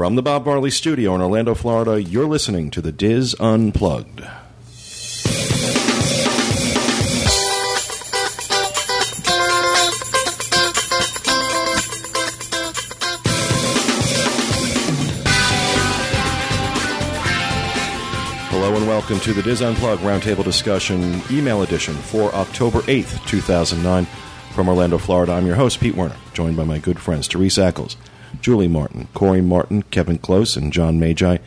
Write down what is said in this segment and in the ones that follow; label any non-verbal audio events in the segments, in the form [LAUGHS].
From the Bob Marley Studio in Orlando, Florida, you're listening to the Dis Unplugged. Hello and welcome to the Dis Unplugged Roundtable Discussion email edition for October 8th, 2009. From Orlando, Florida, I'm your host, Pete Werner, joined by my good friends Therese Eccles, Julie Martin, Corey Martin, Kevin Close, and John Magi.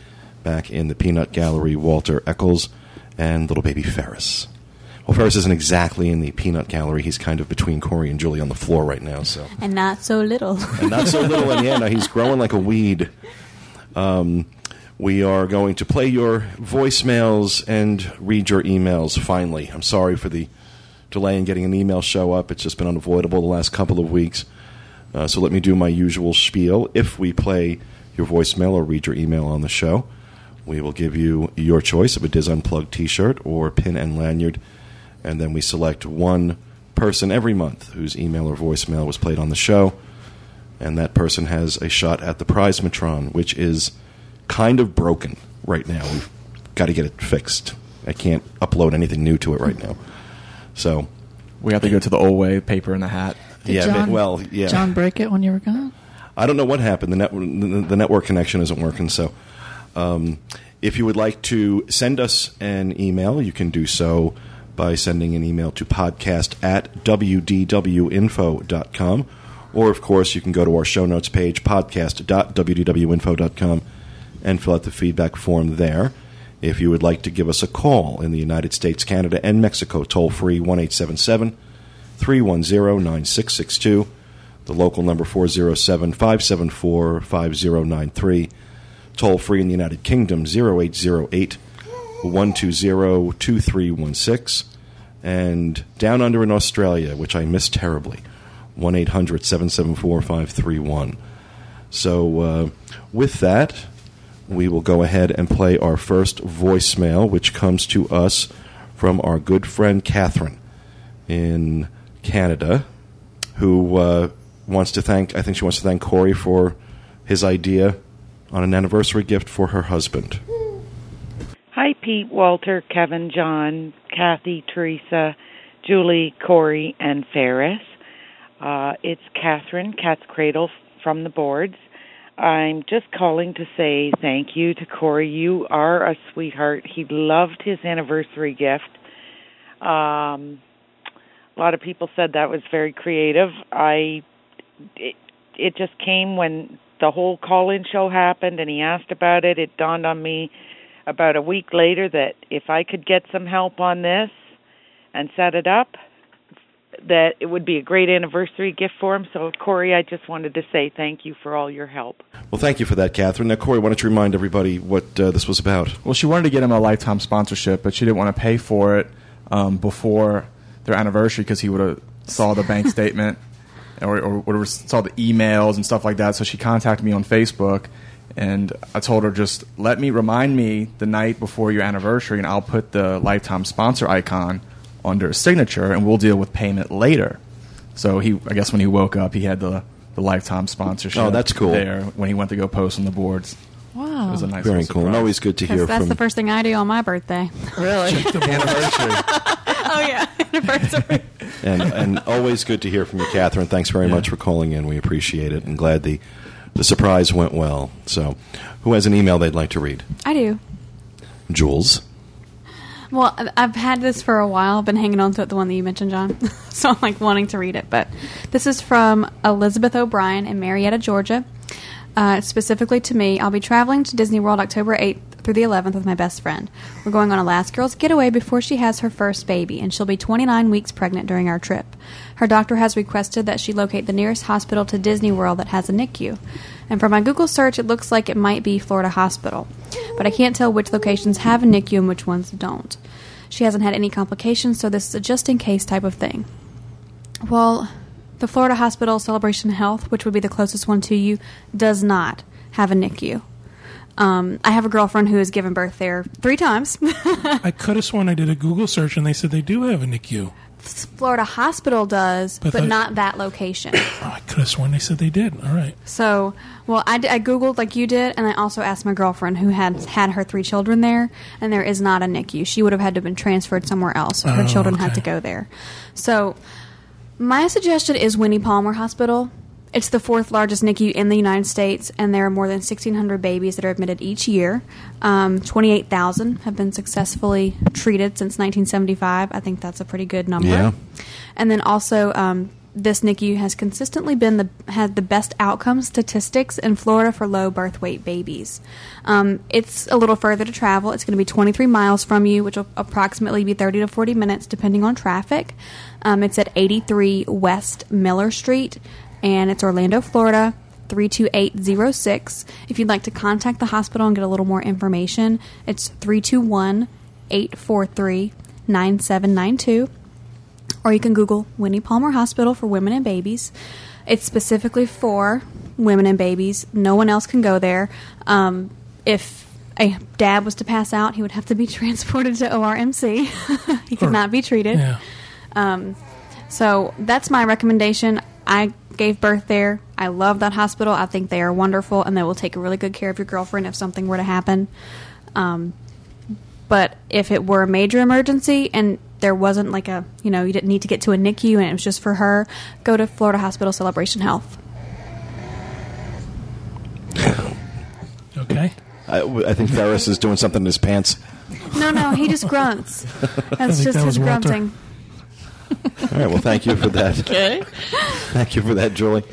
Back in the Peanut Gallery, Walter Eccles and little baby Ferris. Well, Ferris isn't exactly in the Peanut Gallery. He's kind of between Corey and Julie on the floor right now, so And not so little. and not so little in the end. He's growing like a weed. Um, we are going to play your voicemails and read your emails finally. I'm sorry for the delay in getting an email show up. It's just been unavoidable the last couple of weeks. Uh, so let me do my usual spiel. If we play your voicemail or read your email on the show, we will give you your choice of a Dis Unplugged t shirt or pin and lanyard. And then we select one person every month whose email or voicemail was played on the show and that person has a shot at the Prizematron, which is kind of broken right now. We've got to get it fixed. I can't upload anything new to it right now. So, We have to go to the old way, paper in the hat. Did yeah, John, well, yeah. John break it when you were gone? I don't know what happened. The, net, the, network connection isn't working. So, um, if you would like to send us an email, you can do so by sending an email to podcast at wdwinfo.com. Or, of course, you can go to our show notes page, podcast.wdwinfo.com, and fill out the feedback form there. If you would like to give us a call in the United States, Canada, and Mexico, toll free 1 877 310 9662. The local number 407 574 5093. Toll free in the United Kingdom 0808 120 2316. And down under in Australia, which I miss terribly, 1 800 774 531. So, uh, with that, we will go ahead and play our first voicemail, which comes to us from our good friend Catherine in Canada, who uh, wants to thank, I think she wants to thank Corey for his idea on an anniversary gift for her husband. Hi, Pete, Walter, Kevin, John, Kathy, Teresa, Julie, Corey, and Ferris. Uh, it's Catherine, Cat's Cradle from the boards. I'm just calling to say thank you to Corey. You are a sweetheart. He loved his anniversary gift. Um, a lot of people said that was very creative. I it, it just came when the whole call-in show happened and he asked about it. It dawned on me about a week later that if I could get some help on this and set it up, that it would be a great anniversary gift for him. So, Corey, I just wanted to say thank you for all your help. Well, thank you for that, Catherine. Now, Corey, why don't you remind everybody what uh, this was about? Well, she wanted to get him a lifetime sponsorship, but she didn't want to pay for it um, before their anniversary because he would have saw the bank [LAUGHS] statement or, or would saw the emails and stuff like that. So she contacted me on Facebook, and I told her just let me remind me the night before your anniversary, and I'll put the lifetime sponsor icon under his signature, and we'll deal with payment later. So he, I guess, when he woke up, he had the the lifetime sponsorship. Oh, that's cool. There when he went to go post on the boards. Wow. It was a nice Very little cool. And always good to hear that's from. the first thing I do on my birthday. Really? [LAUGHS] anniversary. Yeah. Anniversary. [LAUGHS] and, and always good to hear from you, Catherine. Thanks very Yeah. much for calling in. We appreciate it, and glad the the surprise went well. So, who has an email they'd like to read? I do. Jules. Well, I- I've had this for a while. I've been hanging on to it, the one that you mentioned, John. [LAUGHS] so I'm like wanting to read it. But this is from Elizabeth O'Brien in Marietta, Georgia. Uh, specifically to me, I'll be traveling to Disney World October 8th through the 11th with my best friend. We're going on a last girl's getaway before she has her first baby, and she'll be 29 weeks pregnant during our trip. Her doctor has requested that she locate the nearest hospital to Disney World that has a NICU. And from my Google search, it looks like it might be Florida Hospital. But I can't tell which locations have a NICU and which ones don't. She hasn't had any complications, so this is a just in case type of thing. Well, the Florida Hospital Celebration Health, which would be the closest one to you, does not have a NICU. Um, I have a girlfriend who has given birth there three times. [LAUGHS] I could have sworn I did a Google search and they said they do have a NICU. Florida Hospital does, But but, I- not that location. Oh, [COUGHS] I could have sworn they said they did. All right. So, well, I googled like you did, and I also asked my girlfriend who had had her three children there, and there is not a NICU. She would have had to have been transferred somewhere else. Her Oh, children had to go there. So, my suggestion is Winnie Palmer Hospital. It's the fourth largest NICU in the United States, and there are more than 1,600 babies that are admitted each year. Um, 28,000 have been successfully treated since 1975. I think that's a pretty good number. Yeah. And then also, um, this NICU has consistently been the had the best outcome statistics in Florida for low birth weight babies. Um, it's a little further to travel. It's going to be 23 miles from you, which will approximately be 30 to 40 minutes, depending on traffic. Um, it's at 83 West Miller Street, and it's Orlando, Florida. 32806. If you'd like to contact the hospital and get a little more information, it's 321 843 9792 or you can Google Winnie Palmer Hospital for Women and Babies. It's specifically for women and babies. No one else can go there. Um, if a dad was to pass out, he would have to be [LAUGHS] transported to ORMC. [LAUGHS] he could Or- not be treated. Yeah. Um, so that's my recommendation. I gave birth there. I love that hospital. I think they are wonderful, and they will take really good care of your girlfriend if something were to happen. Um, but if it were a major emergency and there wasn't like a, you know, you didn't need to get to a NICU and it was just for her, go to Florida Hospital Celebration Health. [LAUGHS] Okay. I, I think Ferris is doing something in his pants. No, no, he just grunts. [LAUGHS] That's just that his was Walter. grunting. All right. Well, thank you for that. [LAUGHS] Okay. Thank you for that, Julie.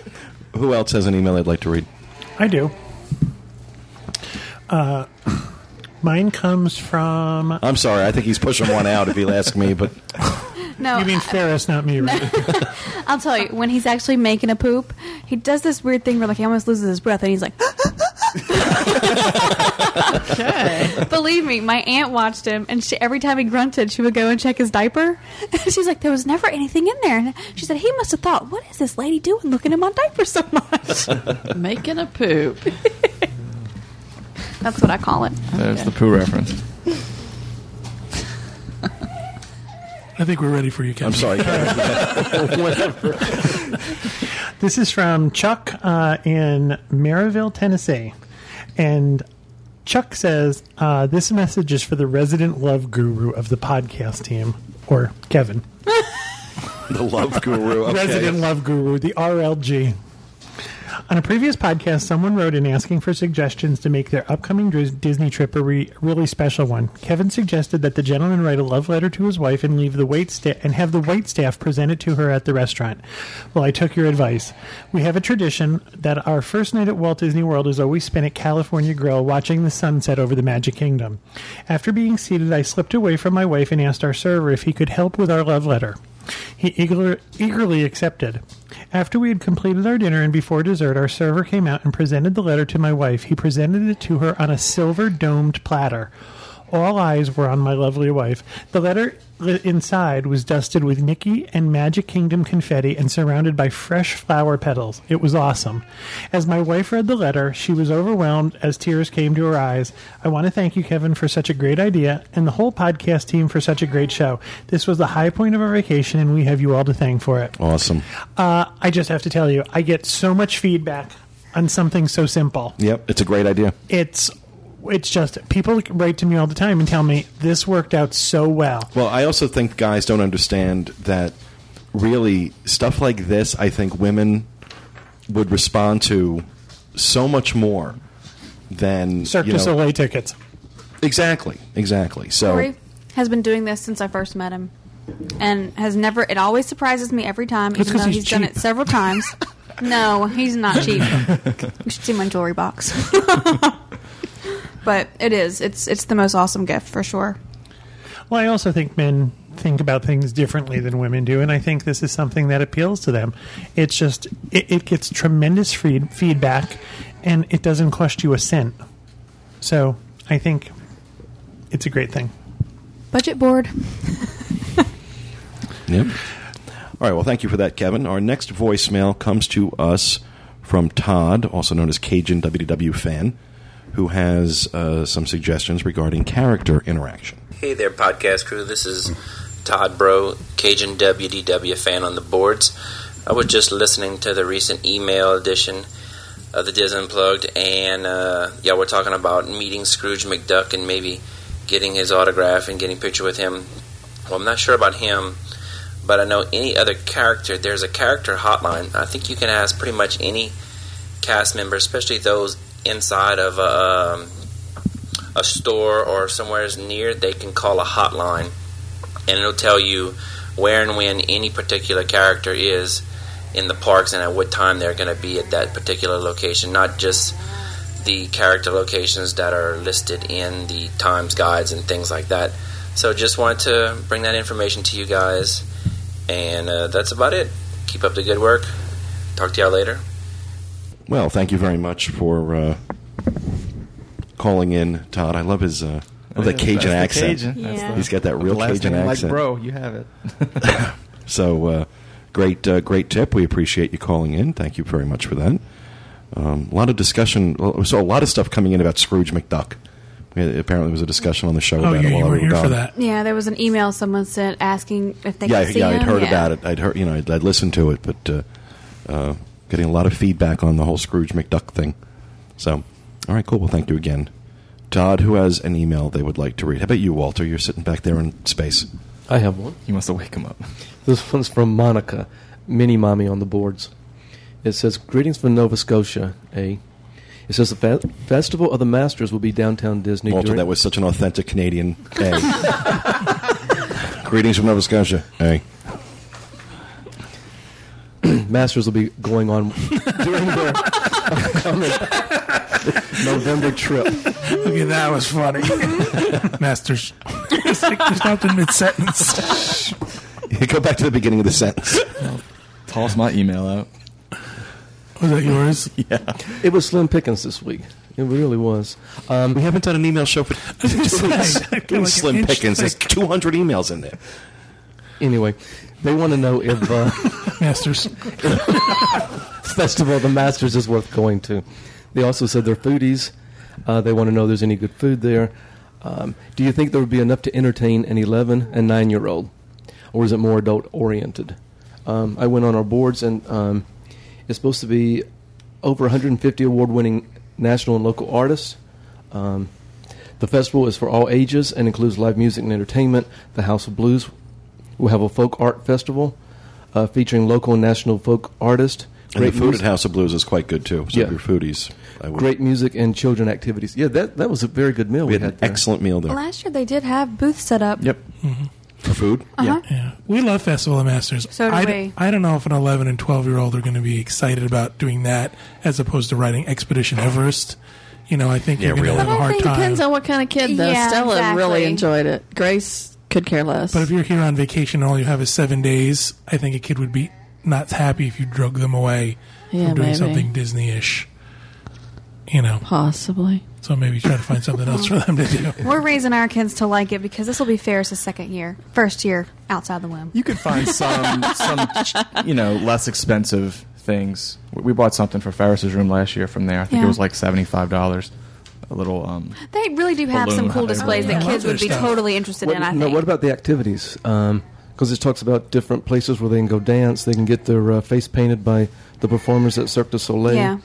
Who else has an email I'd like to read? I do. Uh, mine comes from. I'm sorry. I think he's pushing one out if he'll ask me, but [LAUGHS] No, You mean Ferris, not me, right? [LAUGHS] I'll tell you, when he's actually making a poop, he does this weird thing where like he almost loses his breath and he's like, Okay. Believe me, my aunt watched him, and she, every time he grunted, she would go and check his diaper. She's like, "There was never anything in there." And she said, "He must have thought, what is this lady doing, looking in my diaper so much?" [LAUGHS] Making a poop. That's what I call it. There's Okay. the poo reference. I think we're ready for you, Kevin. I'm sorry. Whatever. [LAUGHS] This is from Chuck uh, in Maryville, Tennessee. And Chuck says, uh, This message is for the resident love guru of the podcast team, or Kevin. [LAUGHS] The love guru. Okay. Resident Love Guru, the RLG. On a previous podcast, someone wrote in asking for suggestions to make their upcoming Dis- Disney trip a re- really special one. Kevin suggested that the gentleman write a love letter to his wife and leave the wait sta- and have the wait staff present it to her at the restaurant. Well, I took your advice. We have a tradition that our first night at Walt Disney World is always spent at California Grill watching the sunset over the Magic Kingdom. After being seated, I slipped away from my wife and asked our server if he could help with our love letter. He eager, eagerly accepted. After we had completed our dinner and before dessert, our server came out and presented the letter to my wife. He presented it to her on a silver domed platter. All eyes were on my lovely wife. The letter inside was dusted with Mickey and Magic Kingdom confetti and surrounded by fresh flower petals. It was awesome. As my wife read the letter, she was overwhelmed as tears came to her eyes. I want to thank you, Kevin, for such a great idea and the whole podcast team for such a great show. This was the high point of our vacation, and we have you all to thank for it. Awesome. Uh, I just have to tell you, I get so much feedback on something so simple. Yep, it's a great idea. It's it's just people write to me all the time and tell me this worked out so well. Well, I also think guys don't understand that really stuff like this, I think women would respond to so much more than Cirque you du know, Soleil tickets. Exactly, exactly. So Corey has been doing this since I first met him, and has never. It always surprises me every time, even though he's he's done it several times. [LAUGHS] no, he's not cheap. [LAUGHS] you should see my jewelry box. [LAUGHS] but it is. It's it's the most awesome gift for sure. Well, I also think men think about things differently than women do, and I think this is something that appeals to them. It's just it, it gets tremendous feed, feedback, and it doesn't cost you a cent. So I think it's a great thing. Budget board. [LAUGHS] Yep. All right. Well, thank you for that, Kevin. Our next voicemail comes to us from Todd, also known as Cajun WDW fan, who has uh, some suggestions regarding character interaction. Hey there, podcast crew. This is Todd Bro, Cajun WDW fan on the boards. I was just listening to the recent email edition of the Disney Unplugged, and uh, yeah, we're talking about meeting Scrooge McDuck and maybe getting his autograph and getting a picture with him. Well, I'm not sure about him, but I know any other character. There's a character hotline. I think you can ask pretty much any cast member, especially those inside of a, um, a store or somewhere near. They can call a hotline, and it'll tell you where and when any particular character is in the parks and at what time they're going to be at that particular location. Not just the character locations that are listed in the times guides and things like that. So just wanted to bring that information to you guys, and uh, that's about it. Keep up the good work. Talk to y'all later. Well, thank you very much for uh, calling in, Todd. I love his uh, love that That's Cajun the accent. Cajun. That's Yeah. the- He's got that real the last Cajun name like accent. bro, you have it. [LAUGHS] [LAUGHS] So uh, great, uh, great tip. We appreciate you calling in. Thank you very much for that. Um, a lot of discussion. well, So a lot of stuff coming in about Scrooge McDuck. We had, apparently, there was a discussion on the show Oh, about yeah, it while you we were were here gone. for that. Yeah, there was an email someone sent asking if they yeah, could see yeah, I'd him. heard Yeah. about it. I'd heard, you know, I'd, I'd listened to it, but uh, uh, getting a lot of feedback on the whole Scrooge McDuck thing. So, all right, cool. Well, thank you again, Todd. Who has an email they would like to read? How about you, Walter? You're sitting back there in space. I have one. You must have wake him up. [LAUGHS] This one's from Monica, mini mommy on the boards. It says, "Greetings from Nova Scotia." A. It says the fe- festival of the Masters will be downtown Disney. Walter, during- that was such an authentic Canadian. [LAUGHS] A. [LAUGHS] Greetings from Nova Scotia. A. [CLEARS THROAT] Masters will be going on [LAUGHS] during their upcoming November trip. Okay, that was funny. [LAUGHS] Masters. it's like you stopped in mid sentence. Go back to the beginning of the sentence. Toss my email out. Was that yours? [LAUGHS] Yeah. It was slim Pickens this week. It really was. Um, We haven't done an email show for two weeks. Kinda Doing like an Slim Pickens. There's 200 emails in there. Anyway, they want to know if uh, [LAUGHS] Masters. [LAUGHS] Festival of the Masters is worth going to. They also said they're foodies. Uh, they want to know if there's any good food there. Um, do you think there would be enough to entertain an 11 and 9 year old? Or is it more adult oriented? Um, I went on our boards, and um, it's supposed to be over 150 award winning national and local artists. Um, the festival is for all ages and includes live music and entertainment. The House of Blues will have a folk art festival uh, featuring local and national folk artists. And the food music- at House of Blues is quite good too. So Yeah. if you're foodies, I. Great music and children activities. Yeah, that that was a very good meal We we, had had. an there. excellent meal there Last year they did have booths set up. Yep. for food. Uh-huh. Yeah, we love Festival of Masters. So do I, we. I don't know if an 11 and 12 year old are going to be excited about doing that as opposed to riding Expedition Everest. You know, I think Yeah, you're going to really. have But a I hard think time. depends on what kind of kid though. Yeah, Stella exactly. really enjoyed it. Grace could care less. But if you're here on vacation and all you have is seven days, I think a kid would be not happy if you drug them away Yeah, from doing maybe. something Disney-ish. You know, Possibly. so maybe try to find something else for them to do. [LAUGHS] We're raising our kids to like it because this will be Ferris's second year, first year outside the womb. You could find some, some, you know, less expensive things. We we bought something for Ferris's room last year from there. I think Yeah. it was like seventy-five dollars. A little, um, They really do have some cool displays that kids would be stuff. totally interested What, in. I no, think. what about the activities? Because it talks about different places where they can go dance. They can get their uh, face painted by the performers at Cirque du Soleil. yeah,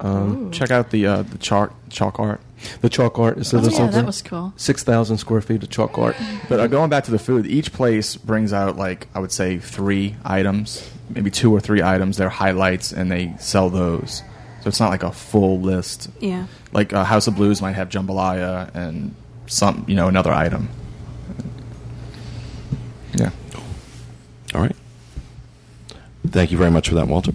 Um, check out the uh, the chalk chalk art. the chalk art. It says Oh, it's yeah, that was cool. six thousand square feet of chalk art. But uh, going back to the food, each place brings out like I would say three items, maybe two or three items. They're highlights, and they sell those. So it's not like a full list. yeah. Like uh, House of Blues might have jambalaya and some, you know, another item. Yeah. All right. Thank you very much for that, Walter.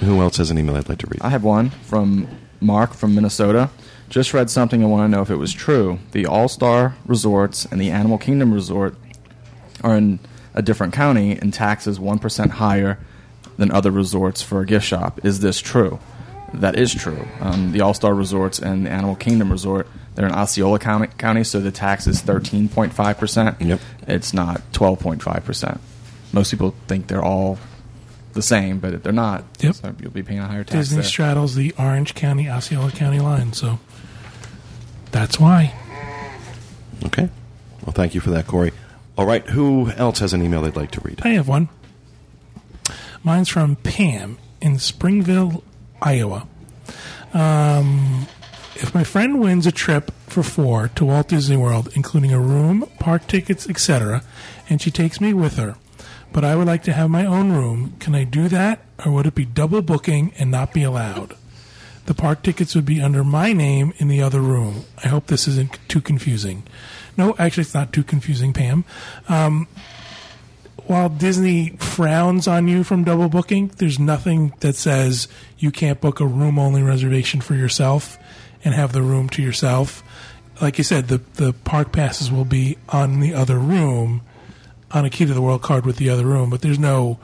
Who else has an email I'd like to read? I have one from Mark from Minnesota. Just read something and want to know if it was true. The All Star Resorts and the Animal Kingdom Resort are in a different county and taxes 1% higher than other resorts for a gift shop. Is this true? That is true. Um, the All Star Resorts and the Animal Kingdom Resort, they're in Osceola County, County, so the tax is 13.5%. Yep. It's not 12.5%. Most people think they're all the same, but they're not. Yep. So you'll be paying a higher tax. Disney there. straddles the Orange County, Osceola County line, so that's why. Okay. Well, thank you for that, Corey. All right, who else has an email they'd like to read? I have one. Mine's from Pam in Springville, Iowa. Um, if my friend wins a trip for four to Walt Disney World, including a room, park tickets, etc., and she takes me with her, but I would like to have my own room, can I do that, or would it be double booking and not be allowed? The park tickets would be under my name in the other room. I hope this isn't too confusing. No, actually, it's not too confusing, Pam. Um, while Disney frowns on you from double booking, there's nothing that says you can't book a room only reservation for yourself and have the room to yourself. Like you said, the the park passes will be on the other room on a key to the world card with the other room, but there's no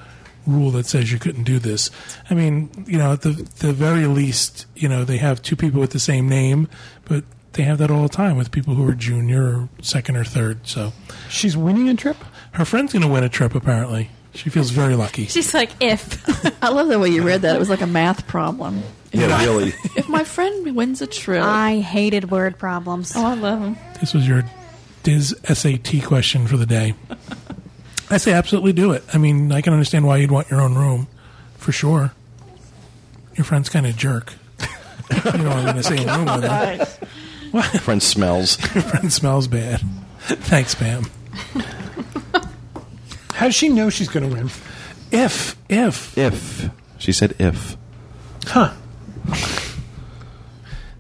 rule that says you couldn't do this. I mean, you know, at the the very least, you know, they have two people with the same name, but they have that all the time with people who are junior or second or third. So she's winning a trip. Her friend's going to win a trip. Apparently, she feels very lucky. She's like, if. [LAUGHS] I love the way you read that. It was like a math problem. Yeah, really. [LAUGHS] If my friend wins a trip, I hated word problems. oh, I love them. This was your Dis SAT question for the day. I say absolutely do it. I mean, I can understand why you'd want your own room, for sure. Your friend's kind of jerk. [LAUGHS] you know, what I'm going to say a room with her. Friend smells. Your friend smells bad. Thanks, Pam. How does she know she's going to win? If, if. If. She said if. Huh.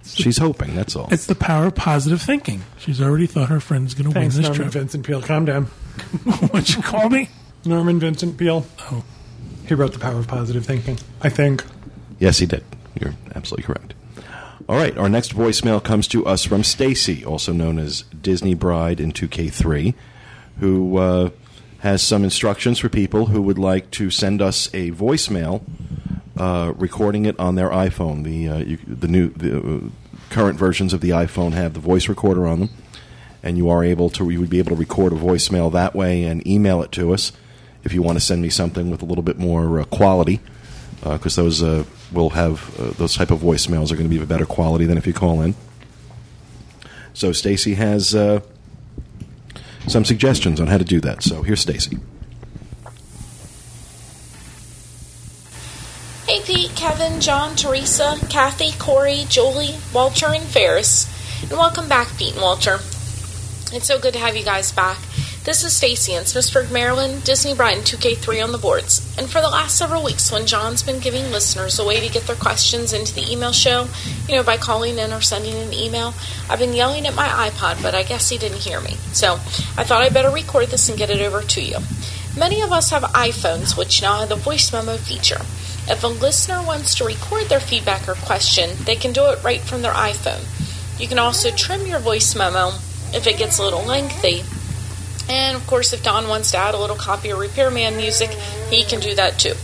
She's hoping, that's all. It's the power of positive thinking. She's already thought her friend's going to win Thanks, this Norman trip. Vincent Peale. Calm down. [LAUGHS] What'd you call me? Norman Vincent Peale. Oh. He wrote The Power of Positive Thinking, I think. Yes, he did. You're absolutely correct. All right, our next voicemail comes to us from Stacy, also known as Disney Bride in 2K3, who uh, has some instructions for people who would like to send us a voicemail uh, recording it on their iPhone. The uh, you, the new the uh, current versions of the iPhone have the voice recorder on them, and you are able to you would be able to record a voicemail that way and email it to us if you want to send me something with a little bit more uh, quality because those uh, will have those type of voicemails are going to be of a better quality than if you call in. So Stacy has uh, some suggestions on how to do that. So here's Stacy. Hey Pete, Kevin, John, Teresa, Kathy, Corey, Julie, Walter, and Ferris. And welcome back, Pete and Walter. It's so good to have you guys back. This is Stacy in Smithsburg, Maryland, Disney Bride in 2K3 on the boards. And for the last several weeks, when John's been giving listeners a way to get their questions into the email show, you know, by calling in or sending an email, I've been yelling at my iPod, but I guess he didn't hear me. So I thought I'd better record this and get it over to you. Many of us have iPhones, which now have the voice memo feature. If a listener wants to record their feedback or question, they can do it right from their iPhone. You can also trim your voice memo if it gets a little lengthy. And of course, if Don wants to add a little copy of Repairman music, he can do that too.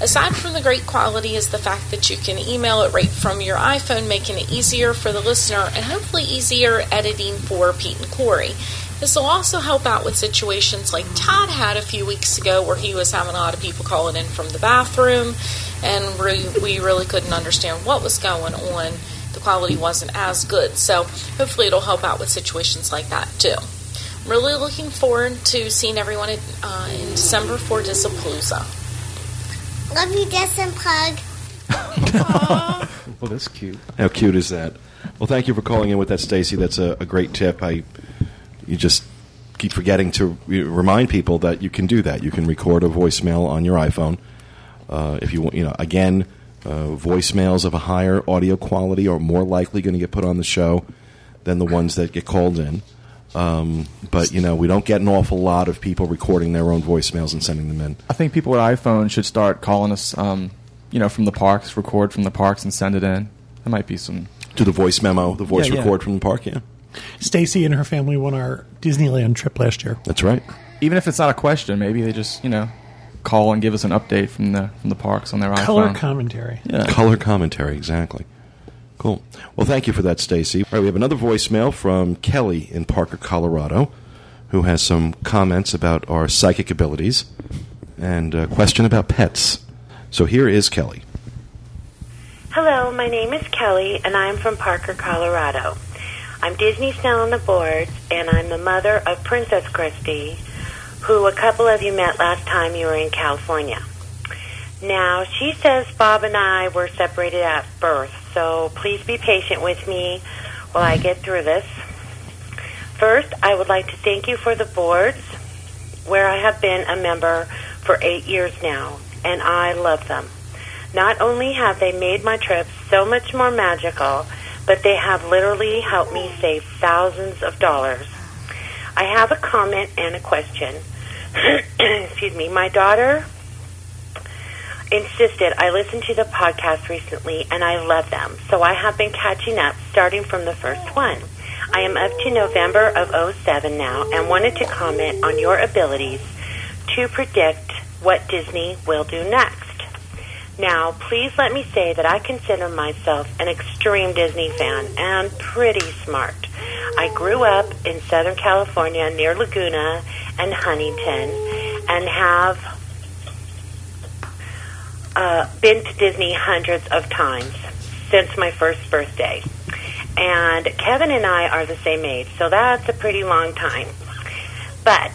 Aside from the great quality, is the fact that you can email it right from your iPhone, making it easier for the listener and hopefully easier editing for Pete and Corey. This will also help out with situations like Todd had a few weeks ago where he was having a lot of people calling in from the bathroom and we really couldn't understand what was going on. The quality wasn't as good. So hopefully it'll help out with situations like that too. I'm really looking forward to seeing everyone in, uh, in December for Disapalooza. Love you, Justin Plug. Well, that's cute. How cute is that? Well, thank you for calling in with that, Stacy. That's a, a great tip. I you just keep forgetting to re- remind people that you can do that. You can record a voicemail on your iPhone. Uh, if you want, you know, again, uh, voicemails of a higher audio quality are more likely going to get put on the show than the ones that get called in. Um, but you know, we don't get an awful lot of people recording their own voicemails and sending them in. I think people with iPhones should start calling us, um, you know, from the parks, record from the parks, and send it in. There might be some. Do the voice memo, the voice Yeah, yeah. record from the park. Yeah, Stacy and her family won our Disneyland trip last year. that's right. Even if it's not a question, maybe they just, you know, call and give us an update from the from the parks on their Color iPhone. commentary. Yeah. Color commentary, exactly. Cool. Well, thank you for that, Stacy. All right, we have another voicemail from Kelly in Parker, Colorado, who has some comments about our psychic abilities and a question about pets. So here is Kelly. Hello, my name is Kelly, and I'm from Parker, Colorado. I'm Disney Snow on the boards, and I'm the mother of Princess Christy, who a couple of you met last time you were in California. Now, she says Bob and I were separated at birth, so please be patient with me while I get through this. First, I would like to thank you for the boards, where I have been a member for eight years now, and I love them. Not only have they made my trips so much more magical, but they have literally helped me save thousands of dollars. I have a comment and a question. [CLEARS THROAT] Excuse me. My daughter insisted I listen to the podcast recently, and I love them. So I have been catching up starting from the first one. I am up to November of 07 now and wanted to comment on your abilities to predict what Disney will do next. Now, please let me say that I consider myself an extreme Disney fan and pretty smart. I grew up in Southern California near Laguna and Huntington and have uh, been to Disney hundreds of times since my first birthday. And Kevin and I are the same age, so that's a pretty long time. But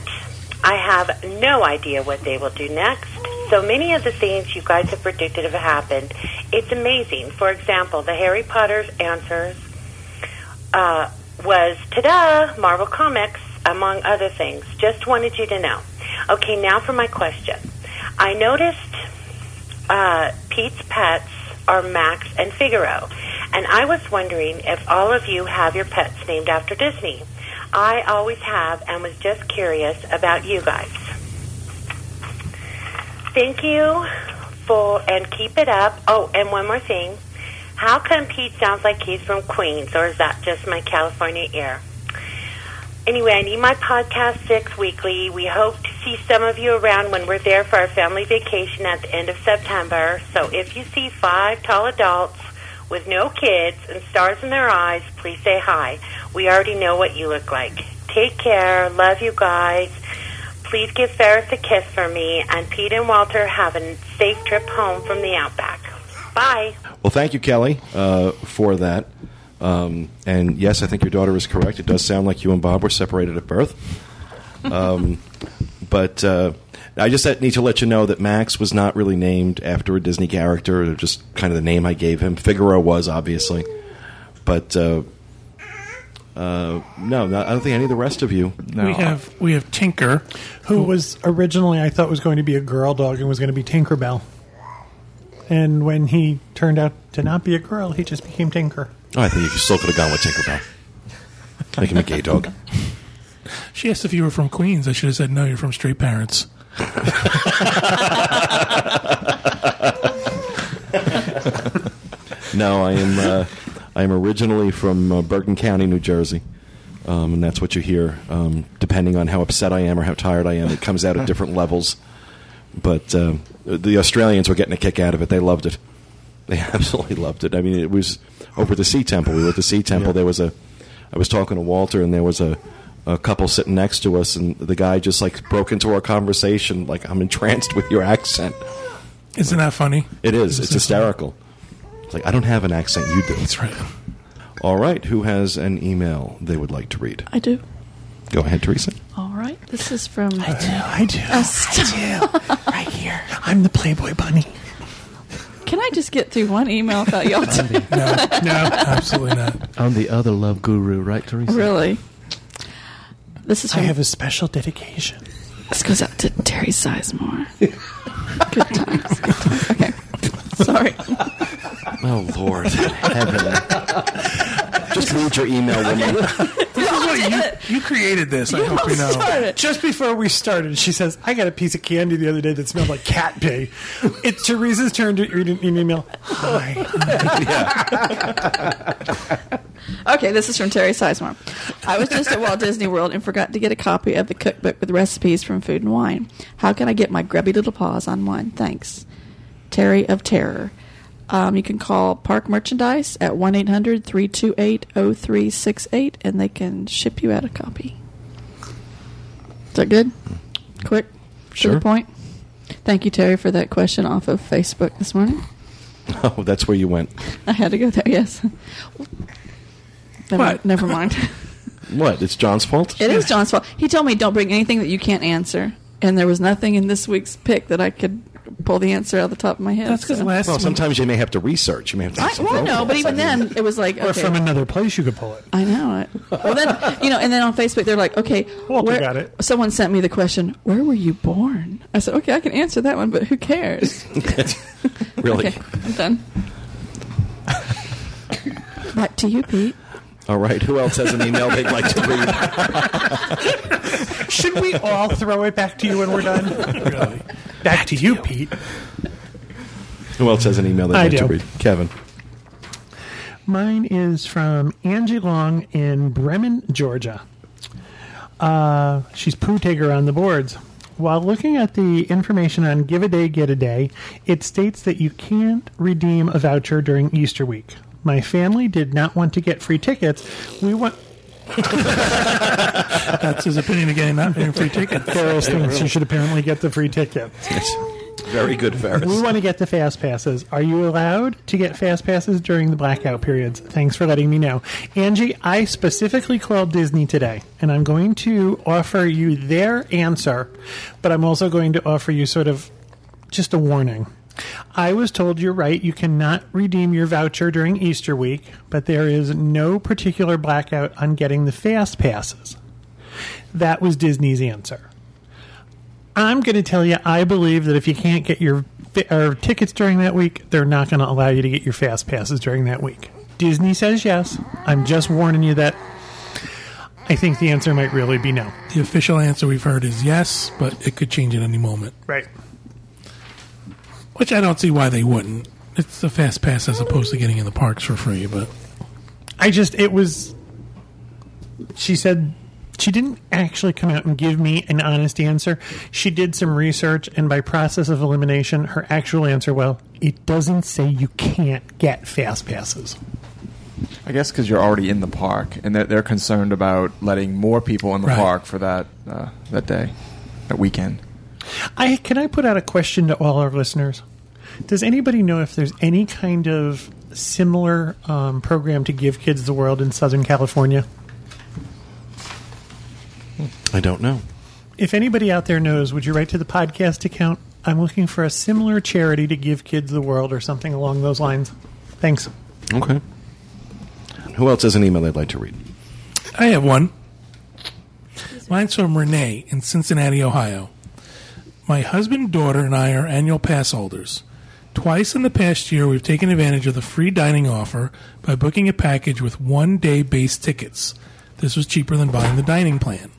I have no idea what they will do next. So many of the things you guys have predicted have happened. It's amazing. For example, the Harry Potter's answers uh, was ta-da, Marvel Comics, among other things. Just wanted you to know. Okay, now for my question. I noticed uh, Pete's pets are Max and Figaro, and I was wondering if all of you have your pets named after Disney. I always have, and was just curious about you guys. Thank you for and keep it up. Oh, and one more thing. How come Pete sounds like he's from Queens, or is that just my California ear? Anyway, I need my podcast fix weekly. We hope to see some of you around when we're there for our family vacation at the end of September. So if you see five tall adults with no kids and stars in their eyes, please say hi. We already know what you look like. Take care. Love you guys. Please give Ferris a kiss for me, and Pete and Walter have a safe trip home from the Outback. Bye. Well, thank you, Kelly, uh, for that. Um, and yes, I think your daughter is correct. It does sound like you and Bob were separated at birth. Um, [LAUGHS] but uh, I just need to let you know that Max was not really named after a Disney character, or just kind of the name I gave him. Figaro was, obviously. But uh, uh, no, not, I don't think any of the rest of you. We have we have Tinker, Who was originally I thought was going to be a girl dog and was going to be Tinkerbell. And when he turned out to not be a girl, he just became Tinker. Oh, I think you still could have gone with Tinkerbell. Make him a gay dog. [LAUGHS] She asked if you were from Queens. I should have said no. You're from Straight Parents. [LAUGHS] No, I am. Uh, I am originally from uh, Bergen County, New Jersey, um, and that's what you hear. Um, depending on how upset I am or how tired I am, it comes out at different [LAUGHS] levels. But uh, the Australians were getting a kick out of it. They loved it. They absolutely loved it. I mean, it was over at the Sea Temple. We were at the Sea Temple. There was a. I was talking to Walter, and there was a. A couple sitting next to us, and the guy just like broke into our conversation. Like, I'm entranced with your accent. Isn't that funny? It is. It's hysterical. It's like I don't have an accent. You do. That's right. All right. Who has an email they would like to read? I do. Go ahead, Teresa. All right. This is from. I do. I do. Uh, stop. right here. I'm the Playboy Bunny. Can I just get through one email without y'all? [LAUGHS] T- No, no, absolutely not. I'm the other love guru, right, Teresa? really? This is I have a special dedication. This goes out to Terry Sizemore. Good times. Good times. Okay. Sorry. Oh Lord, heaven! Just read your email, woman. [LAUGHS] This is what you, you created this. I hope you know. Just before we started, she says, I got a piece of candy the other day that smelled like cat pee. It's Teresa's turn to read an email. Hi. [LAUGHS] Okay, this is from Terry Sizemore. I was just at Walt Disney World and forgot to get a copy of the cookbook with recipes from Food and Wine. How can I get my grubby little paws on one? Thanks. Terry of Terror. Um, you can call Park Merchandise at 1 800 328 0368 and they can ship you out a copy. Is that good? Quick? To Sure. the point? Thank you, Terry, for that question off of Facebook this morning. [LAUGHS] Oh, that's where you went. I had to go there, yes. Never, What? never mind. [LAUGHS] What? It's John's fault? It is John's fault. He told me don't bring anything that you can't answer, and there was nothing in this week's pick that I could pull the answer out of the top of my head. That's because so. last Well, week- sometimes you may have to research. You may have to. do I, well, no, but even then, it was like Or from another place you could pull it. I know it. Well, then you know, and then on Facebook they're like, okay, Walter where- got it. Someone sent me the question, "Where were you born?" I said, okay, I can answer that one, but who cares? [LAUGHS] really. Okay, I'm done. Back to you, Pete. All right. Who else has an email they'd like to read? Should we all throw it back to you when we're done? Really. Back to you, Pete. Who else has an email they'd I like to read? Kevin. Mine is from Angie Long in Bremen, Georgia. Uh, she's poo taker on the boards. While looking at the information on Give a Day, Get a Day, it states that you can't redeem a voucher during Easter week. My family did not want to get free tickets. We want. [LAUGHS] That's his opinion of getting not getting free ticket. Ferris thinks you should apparently get the free tickets. [LAUGHS] Very good, Ferris. We want to get the fast passes. Are you allowed to get fast passes during the blackout periods? Thanks for letting me know. Angie, I specifically called Disney today, and I'm going to offer you their answer, but I'm also going to offer you sort of just a warning. I was told you're right, you cannot redeem your voucher during Easter week, but there is no particular blackout on getting the fast passes. That was Disney's answer. I'm going to tell you, I believe that if you can't get your or tickets during that week, they're not going to allow you to get your fast passes during that week. Disney says yes. I'm just warning you that I think the answer might really be no. The official answer we've heard is yes, but it could change at any moment. Right. Which I don't see why they wouldn't. It's a fast pass as opposed to getting in the parks for free, but I just, it was. She said she didn't actually come out and give me an honest answer. She did some research, and by process of elimination, her actual answer, well, it doesn't say you can't get fast passes. I guess because you're already in the park, and they're, they're concerned about letting more people in the Right. park for that uh, that day, that weekend. I can I put out a question to all our listeners? Does anybody know if there's any kind of similar um, program to give kids the world in Southern California? I don't know. If anybody out there knows, would you write to the podcast account? I'm looking for a similar charity to give kids the world or something along those lines. Thanks. Okay. Who else has an email they'd like to read? I have one. Mine's from Renee in Cincinnati, Ohio. My husband, daughter, and I are annual pass holders. Twice in the past year, we've taken advantage of the free dining offer by booking a package with one day base tickets. This was cheaper than buying the dining plan.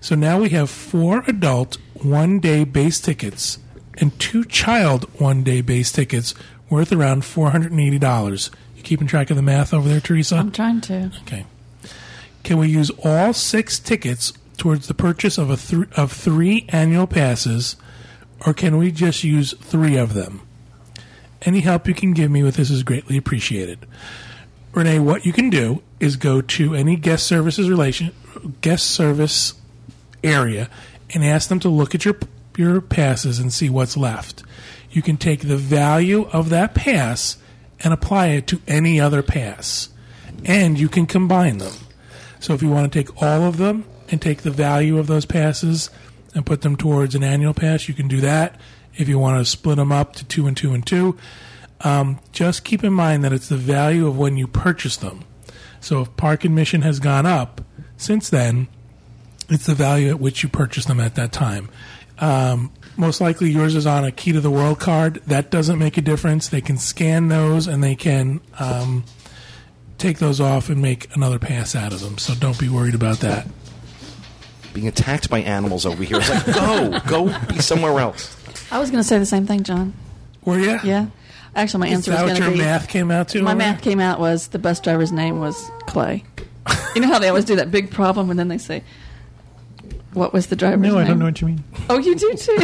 So now we have four adult one day base tickets and two child one day base tickets worth around $480. You keeping track of the math over there, Teresa? I'm trying to. Okay. Can we use all six tickets towards the purchase of a th- of three annual passes, or can we just use three of them? Any help you can give me with this is greatly appreciated. Renee, what you can do is go to any guest services relation guest service area and ask them to look at your your passes and see what's left. You can take the value of that pass and apply it to any other pass, and you can combine them. So if you want to take all of them and take the value of those passes and put them towards an annual pass, you can do that. If you want to split them up to two and two and two, um, just keep in mind that it's the value of when you purchase them. So if park admission has gone up since then, it's the value at which you purchase them at that time. Um, most likely yours is on a key to the world card. That doesn't make a difference. They can scan those and they can um, take those off and make another pass out of them. So don't be worried about that. Being attacked by animals over here. It's like, [LAUGHS] go, go be somewhere else. I was going to say the same thing, John. Were you? Yeah. Actually, my Is answer was that going what to your be math came out to? My Laura? math came out was the bus driver's name was Clay. [LAUGHS] you know how they always do that big problem and then they say, "What was the driver's name?" No, I don't know what you mean. Oh, you do too.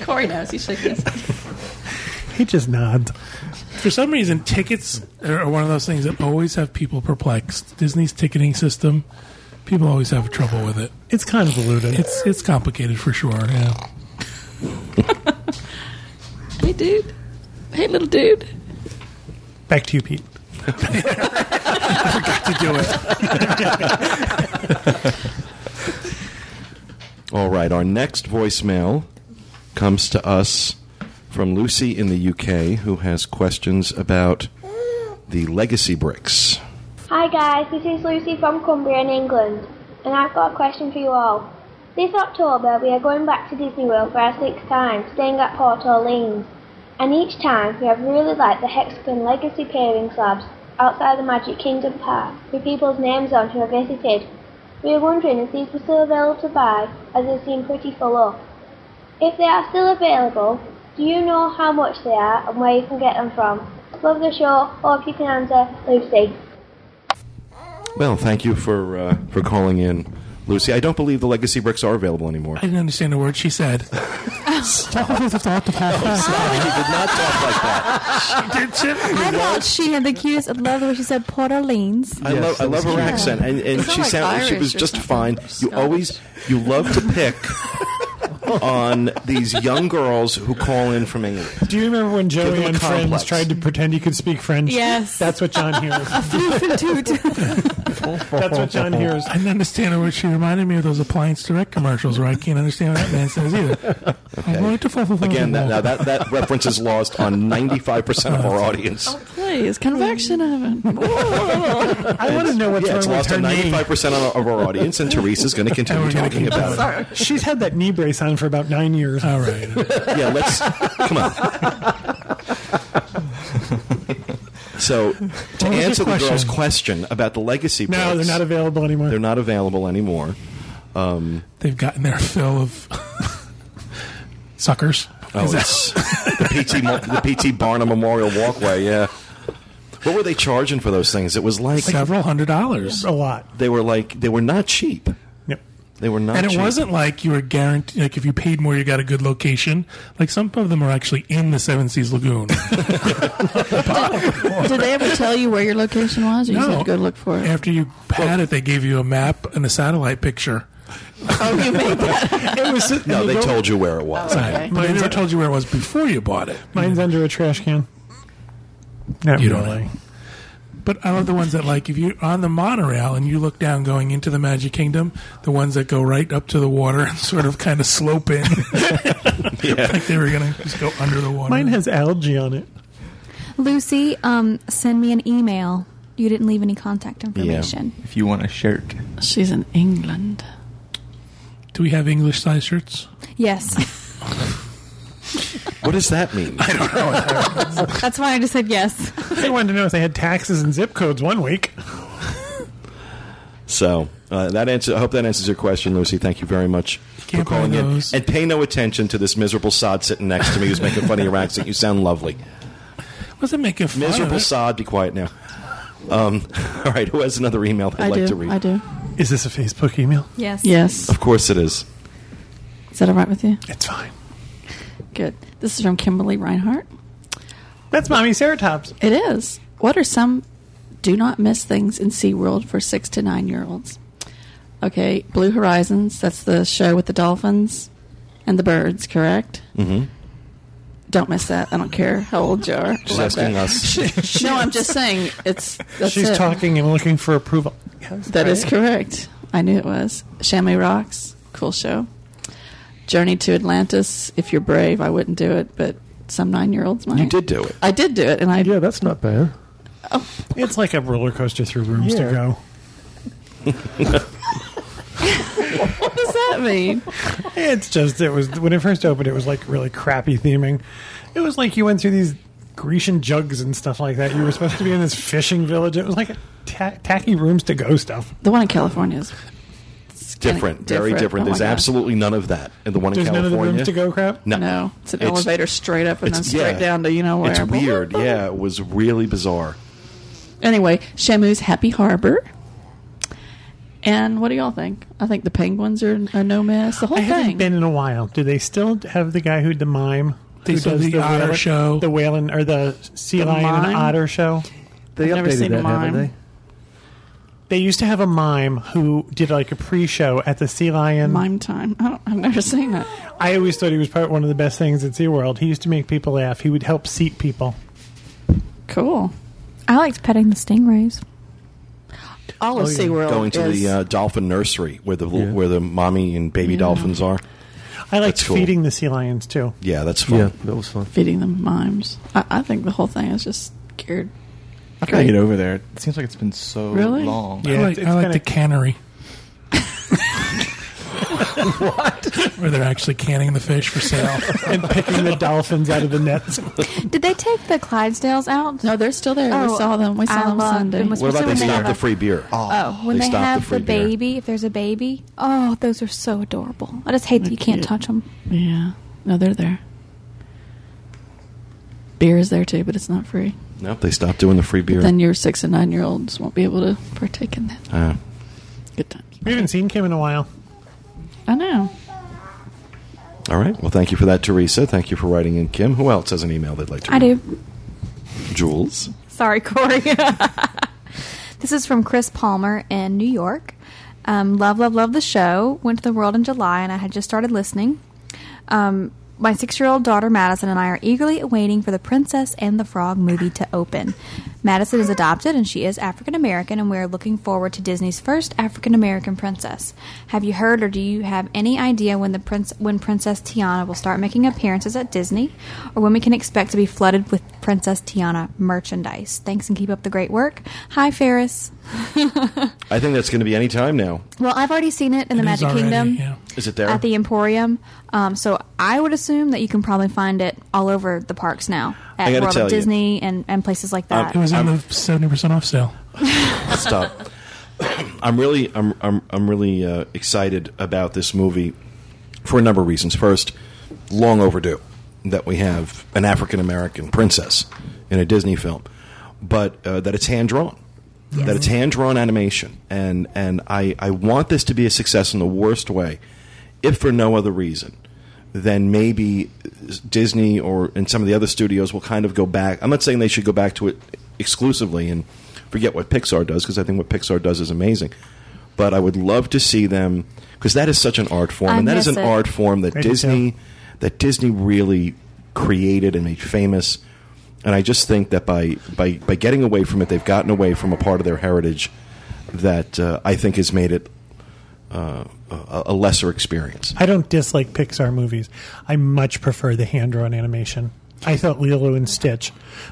[LAUGHS] Corey knows. He's shaking his. head. He just nods. For some reason, tickets are are one of those things that always have people perplexed. Disney's ticketing system, people always have trouble with it. It's convoluted. It's it's complicated for sure. Yeah. [LAUGHS] Hey, dude. Hey, little dude. Back to you, Pete. [LAUGHS] I forgot to do it. [LAUGHS] All right, our next voicemail comes to us from Lucy in the UK, who has questions about the legacy bricks. Hi guys, this is Lucy from Cumbria in England, and I've got a question for you all. This October we are going back to Disney World for our sixth time, staying at Port Orleans. And each time we have really liked the hexagon legacy paving slabs outside the Magic Kingdom Park with people's names on who have visited. We are wondering if these were still available to buy as they seem pretty full up. If they are still available, do you know how much they are and where you can get them from? Love the show. Hope you can answer, Lucy. Well, thank you for uh, for calling in, Lucy. I don't believe the legacy bricks are available anymore. I didn't understand a word she said. [LAUGHS] Sorry, [LAUGHS] he did not talk like that. She did shit. I thought she had the cutest. I love the way she said Port Orleans. I love I love her accent, and, and It's she not like sound, she Irish was or just something. fine. You always you love to pick [LAUGHS] on these young girls who call in from England. Do you remember when Joey them a and Friends complex. tried to pretend he could speak French? Yes. That's what John hears. [LAUGHS] That's what John hears. I didn't understand a word. She reminded me of those Appliance Direct commercials where I can't understand what that man says either. [LAUGHS] I'm going to fulfill Again, that, now that that reference is lost on ninety five percent of our audience. Oh, please, convection oven. [LAUGHS] I want to know what's yeah, wrong it's with lost her on ninety knee. five percent of our audience, and Teresa's going to continue talking about it. She's had that knee brace on for about nine years. All right. Yeah, let's come on. So, to [LAUGHS] What was your answer the girl's question? question about the legacy No, bricks, they're not available anymore. they're not available anymore. Um, They've gotten their fill of [LAUGHS] suckers. oh, Is it's the PT the PT Barnum Memorial Walkway. Yeah. What were they charging for those things? It was like several hundred dollars. A lot. They were like they were not cheap. Yep. They were not. and it cheap. wasn't like you were guaranteed. Like if you paid more, you got a good location. Like some of them are actually in the Seven Seas Lagoon. [LAUGHS] Did they ever tell you where your location was? Or you had to go look for it? After you had it, they gave you a map and a satellite picture. Oh, you made that. [LAUGHS] It was No, they go- told you where it was. Right. But they never told you where it was before you bought it. Mine's under a trash can. Not You don't really. know. But I love the ones that like if you're on the monorail and you look down going into the Magic Kingdom, the ones that go right up to the water and sort of kind of slope in, [LAUGHS] like they were gonna just go under the water. Mine has algae on it. Lucy, um, send me an email. You didn't leave any contact information. If you want a shirt. She's in England. Do we have English size shirts? Yes. [LAUGHS] What does that mean? I don't know. [LAUGHS] That's why I just said yes. [LAUGHS] They wanted to know if they had taxes and zip codes one week. So uh, that answer. I hope that answers your question, Lucy. Thank you very much Can't for calling in. And pay no attention to this miserable sod sitting next to me who's making fun of your accent. You sound lovely. Wasn't making fun Miserable of it. sod. Be quiet now. Um, [LAUGHS] all right. Who has another email they'd I like do. to read? I do. Is this a Facebook email? Yes. Yes. Of course it is. Is that all right with you? It's fine. Good. This is from Kimberly Reinhart. That's Mommy Ceratops. It is. What are some do not miss things in SeaWorld for six to nine year olds? Okay, Blue Horizons, that's the show with the dolphins and the birds, correct? Mm-hmm. Don't miss that. I don't care how old you are. She's Love asking that. us. [LAUGHS] no, I'm just saying it's. That's She's it. talking and looking for approval. That is correct. I knew it was. Shamu Rocks, cool show. Journey to Atlantis. If you're brave, I wouldn't do it, but some nine year olds might. You did do it. I did do it, and I. Yeah, that's not bad. Oh. It's like a roller coaster through rooms Yeah. to go. [LAUGHS] What does that mean? It's just it was when it first opened. It was like really crappy theming. It was like you went through these Grecian jugs and stuff like that. You were supposed to be in this fishing village. It was like ta- tacky rooms to go stuff. The one in California is Different, very different. different. Oh There's God. absolutely none of that in the one There's in California. none of the rooms to go crap. No, No, it's an It's- elevator straight up and then straight yeah. down to you know where. It's weird. Yeah, it was really bizarre. Anyway, Shamu's Happy Harbor. And what do y'all think? I think the penguins are a no miss. The whole I thing. haven't been in a while. Do they still have the guy who the mime? They who still do the otter whale- show. the whale or the sea The lion and otter show. They I've never updated seen a that, haven't they? They used to have a mime who did like a pre-show at the Sea Lion. Mime time. I don't, I've never seen that. I always thought he was part one of the best things at SeaWorld. He used to make people laugh. He would help seat people. Cool. I liked petting the stingrays. all of Oh, yeah. SeaWorld Going to is the uh, dolphin nursery where the Yeah. where the mommy and baby dolphins are. I liked That's cool. feeding the sea lions too. Yeah, that's fun. Yeah, that was fun. feeding them mimes. I, I think the whole thing is just geared. I gotta get over there. It seems like it's been so Really? long. I Yeah, like, it's- I like the cannery. [LAUGHS] what? Where they're actually canning the fish for sale. [LAUGHS] and picking the dolphins out of the nets. Did they take the Clydesdales out? No, they're still there. we Oh, saw them. We saw I them love Sunday. them. What about Especially they when stop have the free beer? Oh, oh when They they, stopped the have free the, beer. baby, if there's a baby, oh, those are so adorable. I just hate that you can't cute. touch them. Yeah. No, they're there. Beer is there too, but it's not free. Nope, they stopped doing the free beer. Then your six and nine year olds won't be able to partake in that. Uh, Good times. We haven't seen Kim in a while. I know. all right. Well, thank you for that, Teresa. Thank you for writing in, Kim. Who else has an email they'd like to? I read? do. Jules. Sorry, Corey. [LAUGHS] this is from Chris Palmer in New York. Um, love, love, love the show. Went to the world in July, and I had just started listening. Um, my six year old daughter Madison and I are eagerly awaiting for the Princess and the Frog movie to open. Madison is adopted and she is African American, and we are looking forward to Disney's first African American princess. Have you heard, or do you have any idea when the prince, when Princess Tiana will start making appearances at Disney, or when we can expect to be flooded with Princess Tiana merchandise? Thanks and keep up the great work. Hi, Ferris. [LAUGHS] I think that's going to be any time now. Well, I've already seen it in the It is Magic already, Kingdom. yeah. Is it there? At the Emporium. Um, so I would assume that you can probably find it all over the parks now. At gotta World tell of you. Disney and, and places like that. It was on the seventy percent off sale. [LAUGHS] Stop. I'm really, I'm, I'm, I'm really uh, excited about this movie for a number of reasons. First, long overdue that we have an African American princess in a Disney film, but uh, that it's hand drawn. That it's hand drawn animation, and and I, I want this to be a success in the worst way, if for no other reason then maybe Disney or and some of the other studios will kind of go back. I'm not saying they should go back to it exclusively and forget what Pixar does because I think what Pixar does is amazing. But I would love to see them because that is such an art form, I and that is an it. art form that I do Disney too. that Disney really created and made famous. And I just think that by by by getting away from it, they've gotten away from a part of their heritage that uh, I think has made it uh, a, a lesser experience. I don't dislike Pixar movies. I much prefer the hand drawn animation. I thought Lilo and Stitch,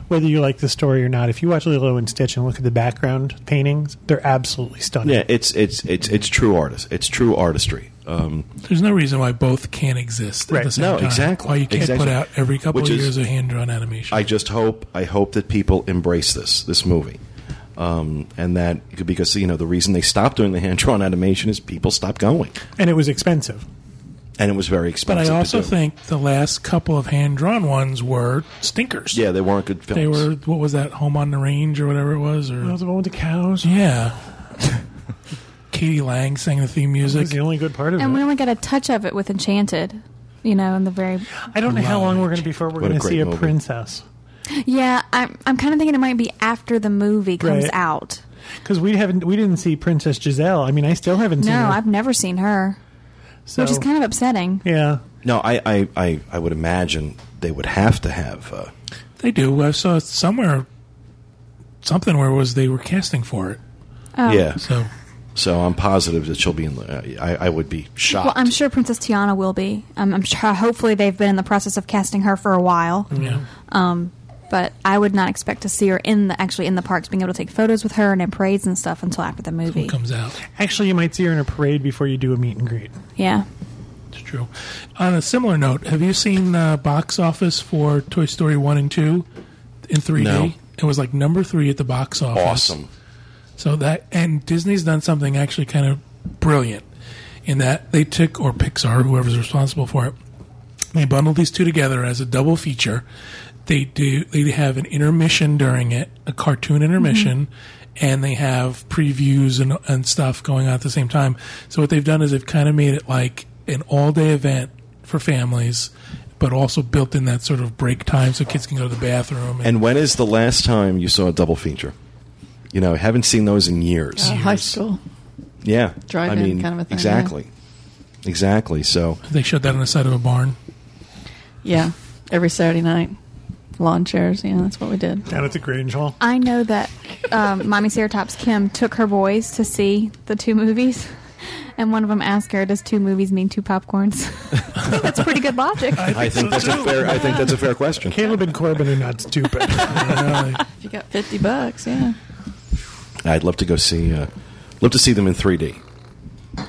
whether you like the story or not, if you watch Lilo and Stitch and look at the background paintings, they're absolutely stunning. Yeah, it's it's it's it's true artist. It's true artistry. Um, There's no reason why both can't exist at Right. the same No, time. exactly. Why you can't Exactly. put out every couple Which of is- years of hand drawn animation. I just hope I hope that people embrace this this movie, um, and that because you know the reason they stopped doing the hand drawn animation is people stopped going, And it was expensive. and it was very expensive. but expensive. I also to do. think the last couple of hand drawn ones were stinkers. yeah, they weren't good films. They were what was that Home on the Range or whatever it was or That was the one with the cows. yeah. [LAUGHS] k.d. lang sang the theme music. That was music. the only good part of it. and we only got a touch of it with Enchanted. You know, in the very I don't know how long we're going to be before we're What going to see a great movie. princess. Yeah. I'm I'm kind of thinking it might be after the movie comes Right. out. Because we haven't, we didn't see Princess Giselle. I mean, I still haven't No, seen her. I've never seen her, so, which is kind of upsetting. yeah. no, I, I, I, I would imagine they would have to have. Uh, They do. I saw somewhere something where it was they were casting for it. Oh. Yeah, So so I'm positive that she'll be in. The, I, I would be shocked. Well, I'm sure Princess Tiana will be. Um, I'm sure. Hopefully, they've been in the process of casting her for a while. yeah. Um, but I would not expect to see her in the actually in the parks, being able to take photos with her and in parades and stuff until after the movie. It comes out. Actually, you might see her in a parade before you do a meet and greet. Yeah. It's true. On a similar note, have you seen the box office for Toy Story 1 and 2 in 3D? No. It was like number three at the box office. awesome. So that and Disney's done something actually kind of brilliant in that they took or Pixar, whoever's responsible for it, they bundled these two together as a double feature. They do they have an intermission during it, a cartoon intermission, and they have previews and and stuff going on at the same time. So what they've done is they've kind of made it like an all day event for families. But also built in that sort of break time so kids can go to the bathroom. And when is the last time you saw a double feature? You know, I haven't seen those in years. Uh, high school. Yeah, Drive-in I mean, kind of a thing, Exactly, exactly. So they showed that on the side of a barn. Yeah. Every Saturday night. Lawn chairs. Yeah, that's what we did. Down at the Grange Hall. I know that um, [LAUGHS] Mommy Sarah Tops Kim took her boys to see the two movies, and one of them asked her, "Does two movies mean two popcorns?" [LAUGHS] I think that's pretty good logic. I think that's a fair. I think that's a fair question. Caleb and Corbin are not stupid. [LAUGHS] If you got 50 bucks, yeah. I'd love to go see. Uh, love to see them in 3D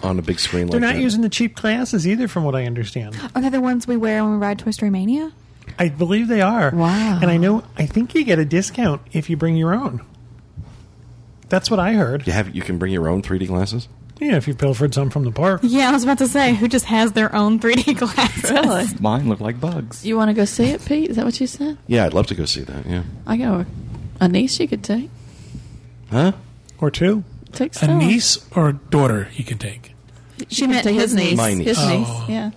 on a big screen They're like not that. using the cheap glasses either, from what I understand. Are they the ones we wear when we ride Toy Story Mania? I believe they are. Wow. And I know, I think you get a discount if you bring your own. That's what I heard. you have. You can bring your own 3D glasses. Yeah, if you pilfered some from the park. Yeah, I was about to say, who just has their own 3D [LAUGHS] glasses? Really? Mine look like bugs. You want to go see it, Pete? Is that what you said? Yeah, I'd love to go see that. Yeah. I got a, a niece you could take. Huh? Or two. Take A Stella. niece or a daughter he can take. She You meant his niece. My niece. His Oh. niece, yeah.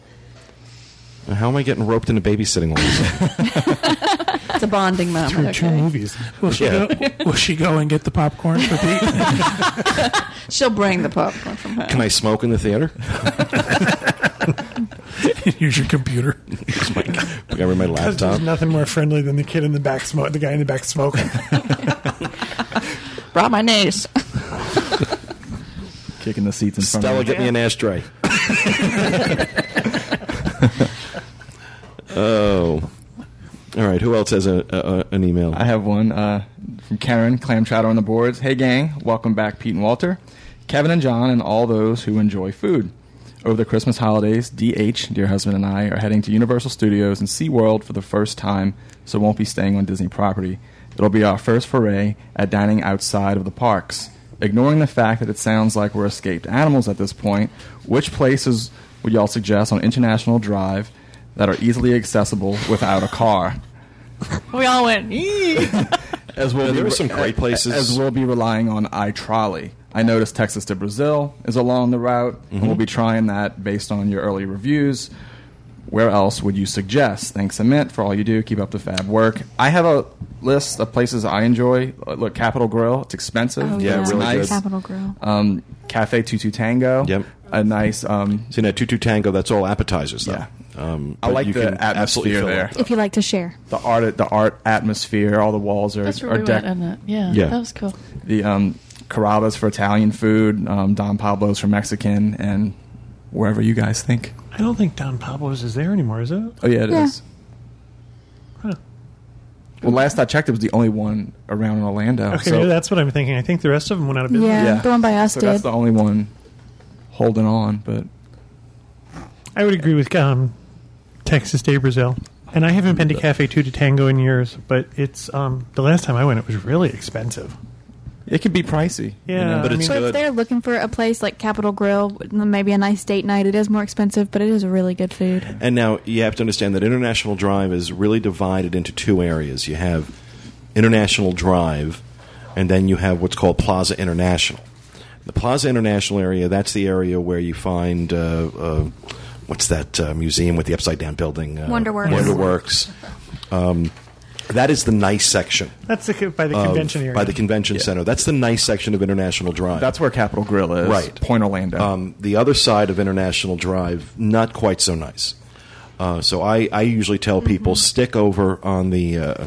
How am I getting roped into babysitting all this? [LAUGHS] It's a bonding Through moment. two Okay. movies. Will she Yeah. go? Will she go and get the popcorn for Pete? [LAUGHS] She'll bring the popcorn from home. Can I smoke in the theater? [LAUGHS] Use your computer. Use my, I my laptop. there's nothing more friendly than the kid in the back smoke, the guy in the back smoking. Brought my niece. Kicking the seats in front Stella, of me. get me an ashtray. Oh. All right. Who else has a, a, an email? I have one uh, from Karen, Clam Chowder on the boards. Hey, gang. Welcome back, Pete and Walter. Kevin and John, and all those who enjoy food. Over the Christmas holidays, DH, dear husband, and I are heading to Universal Studios and SeaWorld for the first time, so won't be staying on Disney property. It'll be our first foray at dining outside of the parks. Ignoring the fact that it sounds like we're escaped animals at this point, which places would y'all suggest on International Drive that are easily accessible without a car? We all went. [LAUGHS] As we'll Yeah, be, there are some great places. As we'll be relying on iTrolley. I noticed Texas de Brazil is along the route, and we'll be trying that based on your early reviews. Where else would you suggest? Thanks a mint for all you do. Keep up the fab work. I have a list of places I enjoy. Uh, Look, Capital Grille. It's expensive. Oh, Yeah, yeah, really nice. good. Capital Grille. Um, Cafe Tutu Tango. Yep. A nice. Um, See, now Tutu Tango, that's all appetizers, though. Yeah. Um, I like the atmosphere there. up. If you like to share. the art, the art atmosphere. All the walls are, That's where are we decked. went, isn't it? Yeah, Yeah. that was cool. the um, Carrabba's for Italian food, um, Don Pablo's for Mexican, and wherever you guys think. I don't think Don Pablo's is there anymore, is it? Oh yeah, it is. Yeah. Huh. Well, last I checked, it was the only one around in Orlando. Okay, so, that's what I'm thinking. I think the rest of them went out of business. Yeah, Yeah. the one by us so did. that's the only one holding on. But I would agree with um, Texas de Brazil. And I haven't been to Cafe Tutu Tango in years, but it's um, the last time I went, it was really expensive. it could be pricey. Yeah, But I it's mean, But if they're looking for a place like Capital Grille, maybe a nice date night, it is more expensive, but it is really good food. And now you have to understand that International Drive is really divided into two areas. You have International Drive, and then you have what's called Plaza International. The Plaza International area, that's the area where you find, uh, uh, what's that uh, museum with the upside down building? Uh, Wonderworks. Wonderworks. Um, that is the nice section. that's the, by the of- convention area. By the convention Yeah. center. That's the nice section of International Drive. That's where Capital Grille is. Right. Pointe Orlando. Um, the other side of International Drive, not quite so nice. Uh, so I, I usually tell people stick over on the uh,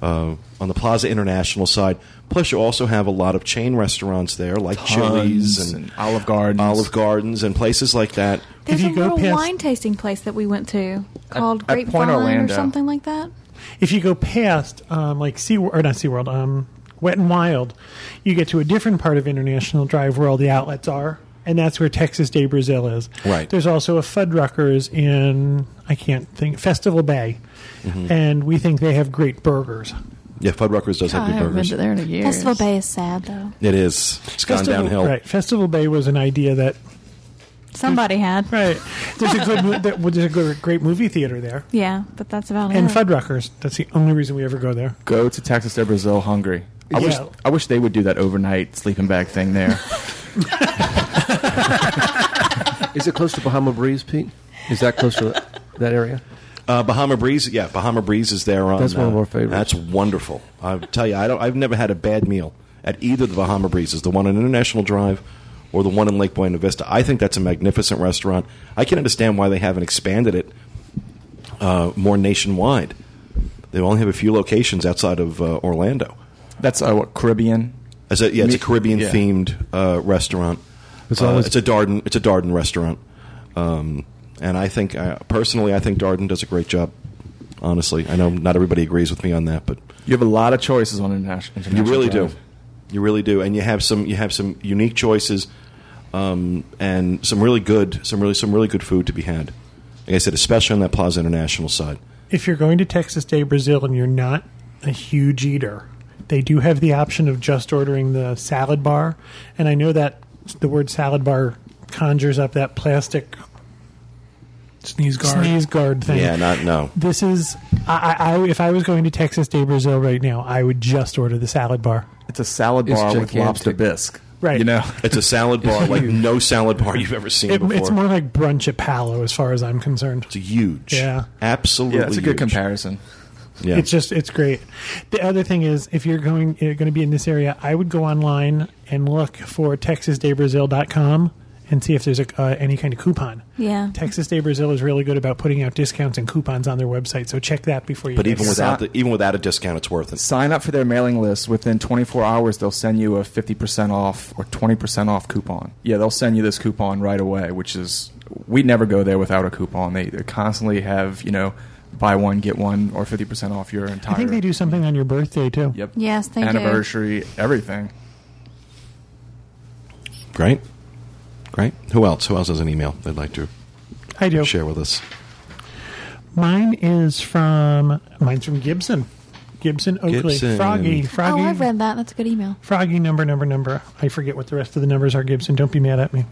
uh, on the Plaza International side. Plus, you also have a lot of chain restaurants there, like Chili's and, and Olive Gardens. Olive Gardens and places like that. There's you a go little past- wine tasting place that we went to called at Grapevine Point or something like that. if you go past um, like Sea or not SeaWorld, um, Wet and Wild, you get to a different part of International Drive where all the outlets are, and that's where Texas de Brazil is. Right. There's also a Fuddruckers in I can't think Festival Bay, Mm-hmm. and we think they have great burgers. Yeah, Fuddruckers does I have good haven't been burgers. to there in a year. Festival Bay is sad though. It is. It's gone Festival, downhill. Right. Festival Bay was an idea that Somebody had. right. There's a good mo- there- there's a good, great movie theater there, Yeah, but that's about it. and it. Fuddruckers. That's the only reason we ever go there. Go to Texas de Brazil hungry. I wish Yeah. I wish they would do that overnight sleeping bag thing there. [LAUGHS] Is it close to Bahama Breeze, Pete? Is that close to that, that area? Uh, Bahama Breeze, yeah, Bahama Breeze is there on. That's one of uh, our favorites. That's wonderful. I tell you, I don't. I've never had a bad meal at either of the Bahama Breezes, the one on International Drive or the one in Lake Buena Vista. I think that's a magnificent restaurant. I can understand why they haven't expanded it uh, more nationwide. They only have a few locations outside of uh, Orlando. That's uh, what Caribbean. It's a, yeah, it's a Caribbean yeah. themed uh, restaurant. It's Uh, always- it's a Darden. It's a Darden restaurant, um, and I think uh, personally, I think Darden does a great job. Honestly, I know not everybody agrees with me on that, but You have a lot of choices on international. you really drive. do. You really do, and you have some. You have some unique choices, um, and some really good, some really, some really good food to be had. Like I said, especially on that Plaza International side. If you're going to Texas de Brazil and you're not a huge eater, they do have the option of just ordering the salad bar. And I know that the word salad bar conjures up that plastic Sneeze guard. sneeze guard thing. Yeah, not no. This is, I, I, I- if I was going to Texas de Brazil right now, I would just order the salad bar. It's a salad bar with lobster bisque. Right. You know, It's a salad bar [LAUGHS] like no salad bar you've ever seen It, before. it's more like brunch at Palo, as far as I'm concerned. It's huge. Yeah. absolutely. yeah, it's a good huge. comparison. Yeah. It's just it's great. The other thing is, if you're going you're going to be in this area, I would go online and look for TexasdeBrazil.com and see if there's a, uh, any kind of coupon. Yeah. Texas de Brazil is really good about putting out discounts and coupons on their website, so check that before you. but get even there. without the, even without a discount, it's worth it. Sign up for their mailing list. Within 24 hours, they'll send you a 50% off or 20% off coupon. Yeah, they'll send you this coupon right away, which is we never go there without a coupon. They, they constantly have you know buy one get one or 50% off your entire. I think they do something on your birthday too. Yep. Yes, they do. Anniversary, everything. Great, great. Who else? Who else has an email they'd like to I do. share with us? Mine is from mine's from Gibson. Gibson Oakley. Gibson. Froggy. Froggy. Oh, I've read that. That's a good email. Froggy number number number. I forget what the rest of the numbers are. Gibson, don't be mad at me.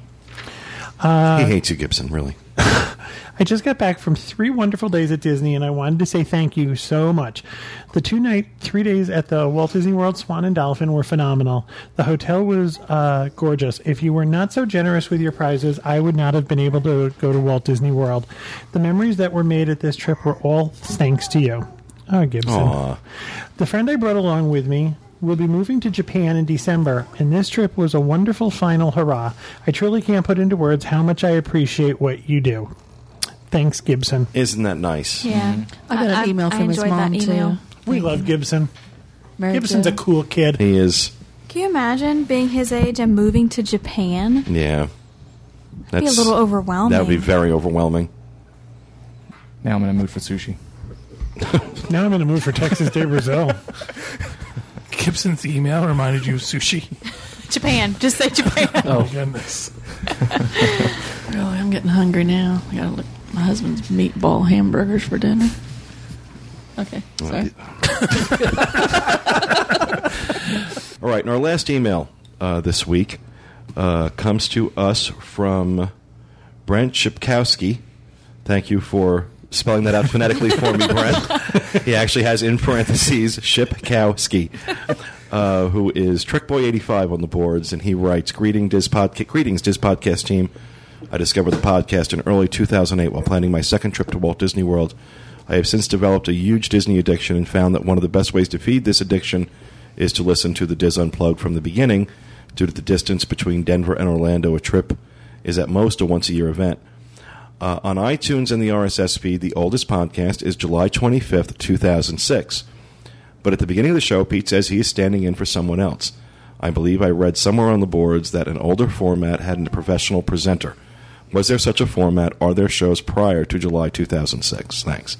Uh, he hates you, Gibson. Really. I just got back from three wonderful days at Disney, and I wanted to say thank you so much. The two night, three days at the Walt Disney World Swan and Dolphin were phenomenal. The hotel was uh, gorgeous. If you were not so generous with your prizes, I would not have been able to go to Walt Disney World. The memories that were made at this trip were all thanks to you. Oh, Gibson. Aw. The friend I brought along with me will be moving to Japan in December, and this trip was a wonderful final hurrah. I truly can't put into words how much I appreciate what you do. Thanks, Gibson. Isn't that nice? Yeah. Mm-hmm. I got an email from his enjoyed mom, that email. too. We love Gibson. Mary Gibson's a cool kid. He is. Can you imagine being his age and moving to Japan? Yeah. That'd be a little overwhelming. That would be very overwhelming. Now I'm in a mood for sushi. [LAUGHS] Now I'm in the mood for Texas de Brazil. [LAUGHS] Gibson's email reminded you of sushi. [LAUGHS] Japan. Just say Japan. Oh, my goodness. Really, oh, I'm getting hungry now. I gotta look at my husband's meatball hamburgers for dinner. Okay, sorry. [LAUGHS] All right, and our last email uh, this week uh, comes to us from Brent Shipkowski. Thank you for spelling that out phonetically for me, Brent. [LAUGHS] he actually has in parentheses Shipkowski, uh, who is Trickboy85 on the boards, and he writes, Greeting Dis Podca- Greetings, Dis Podcast team. I discovered the podcast in early 2008 while planning my second trip to Walt Disney World. I have since developed a huge Disney addiction and found that one of the best ways to feed this addiction is to listen to the Dis Unplugged from the beginning. Due to the distance between Denver and Orlando, a trip is at most a once a year event. Uh, on iTunes and the RSS feed, the oldest podcast is July 25th, 2006. But at the beginning of the show, Pete says he is standing in for someone else. I believe I read somewhere on the boards that an older format had a professional presenter. Was there such a format? Are there shows prior to July 2006? Thanks.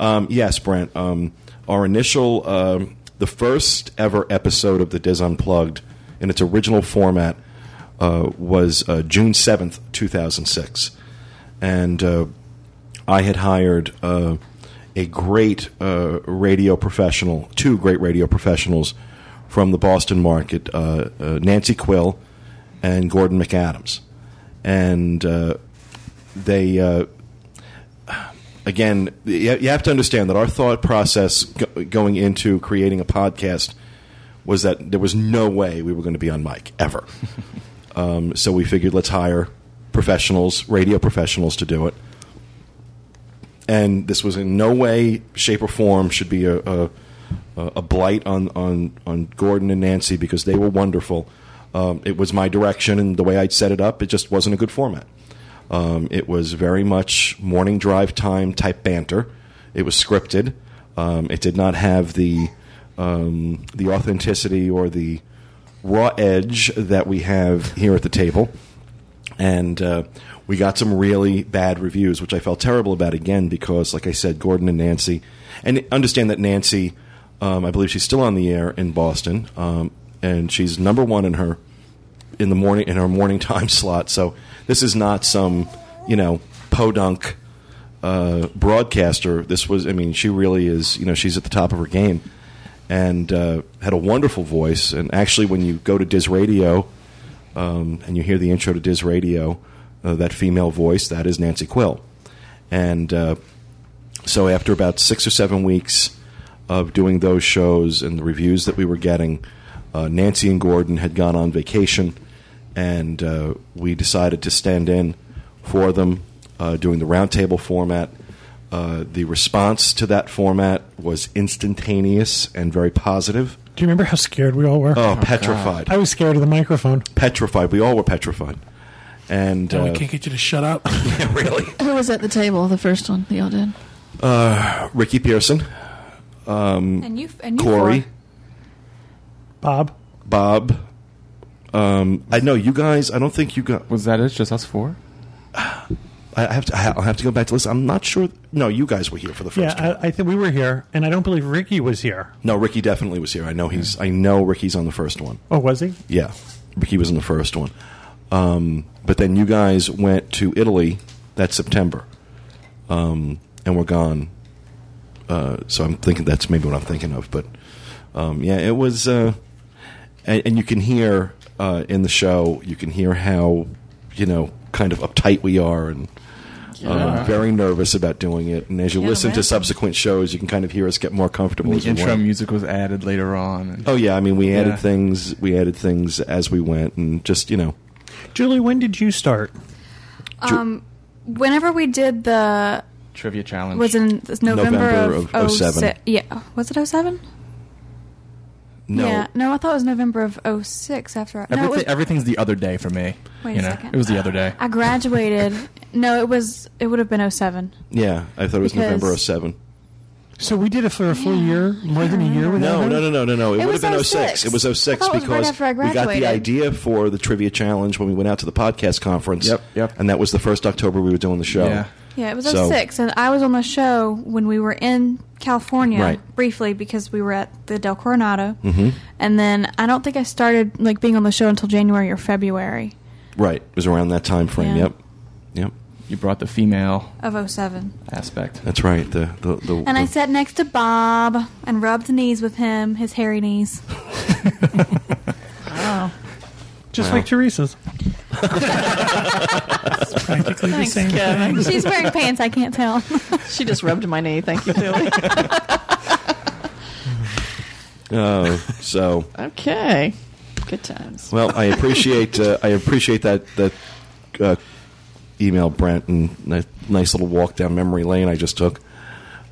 Um, yes, Brent. Um, our initial, um, the first ever episode of the Dis Unplugged in its original format uh, was uh, June 7th, 2006. And uh, I had hired uh, a great uh, radio professional, two great radio professionals from the Boston market, uh, uh, Nancy Quill and Gordon McAdams. And uh, they, uh, again, you have to understand that our thought process go- going into creating a podcast was that there was no way we were going to be on mic ever. [LAUGHS] um, so we figured let's hire professionals, radio professionals, to do it. And this was in no way, shape, or form should be a, a, a blight on, on, on Gordon and Nancy because they were wonderful. Um, it was my direction and the way I'd set it up. It just wasn't a good format. Um, it was very much morning drive time type banter. It was scripted. Um, it did not have the um, the authenticity or the raw edge that we have here at the table, and uh, we got some really bad reviews, which I felt terrible about again because, like I said, Gordon and Nancy, and understand that Nancy, um, I believe she's still on the air in Boston, um, and she's number one in her in the morning in her morning [LAUGHS] time slot. So this is not some you know podunk uh, broadcaster. This was, I mean, she really is. You know, she's at the top of her game, and uh, had a wonderful voice. And actually, when you go to Dis Radio um, and you hear the intro to Dis Radio, uh, that female voice that is Nancy Quill, and uh, so after about six or seven weeks of doing those shows and the reviews that we were getting, uh, Nancy and Gordon had gone on vacation, and uh, we decided to stand in for them uh, doing the roundtable format. Uh, the response to that format was instantaneous and very positive. Do you remember how scared we all were? Oh, petrified. I was scared of the microphone. Petrified. We all were petrified. And Now we uh, can't get you to shut up. [LAUGHS] yeah, really, [LAUGHS] Who was at the table, the first one that y'all did? uh, Ricky Pearson, um, And you- and you Corey, four. Bob, Bob. Um, I know you guys. I don't think you got. Was that it? Just us four? I have to. I'll have to go back to listen. I'm not sure. No, you guys were here for the first. yeah, I, I think we were here, and I don't believe Ricky was here. No, Ricky definitely was here. I know he's. I know Ricky's on the first one. Oh, was he? Yeah, Ricky was in the first one. Um, but then you guys went to Italy that September, um, and we're gone. Uh, so I'm thinking that's maybe what I'm thinking of. But um, yeah, it was. Uh, and, and you can hear uh, in the show, you can hear how you know kind of uptight we are and. Yeah. Uh, very nervous about doing it, and as you Yeah, listen to subsequent shows, you can kind of hear us get more comfortable. And as the we intro went. music was added later on. and- Oh yeah, I mean we added Yeah. things. We added things as we went, and just you know, Julie, when did you start? Um, whenever we did the Trivia challenge. was in November, November of, of 07. 06 Yeah, was it 07? No. Yeah, no, I thought it was November of 06 after. I, no, it was, everything's the other day for me. Wait a know, second. it was the other day. I graduated. [LAUGHS] no, it was. It would have been 07. Yeah, I thought it was Because- November 07. So we did it for a full year, more than a year No, no, no, no, no, no. It, It would have been 06. 06. It was 06 I thought it was right because after I we got the idea for the trivia challenge when we went out to the podcast conference. Yep, yep. And that was the first October we were doing the show. Yeah. Yeah, it was So- 06, and I was on the show when we were in California Right. briefly because we were at the Del Coronado, Mhm. and then I don't think I started like being on the show until January or February Right. It was around that time frame. Yeah. Yep. Yep. You brought the female of 07. aspect. That's right. The the, the, And I sat next to Bob and rubbed knees with him, his hairy knees. [LAUGHS] [LAUGHS] Oh. Just Wow. like Teresa's. Practically the same Kevin. thing. [LAUGHS] She's wearing pants, I can't tell. [LAUGHS] She just rubbed my knee. Thank you, Julie. [LAUGHS] Oh, so okay. Good times. well, I appreciate uh, I appreciate that that uh, email, Brent, and that nice little walk down memory lane I just took.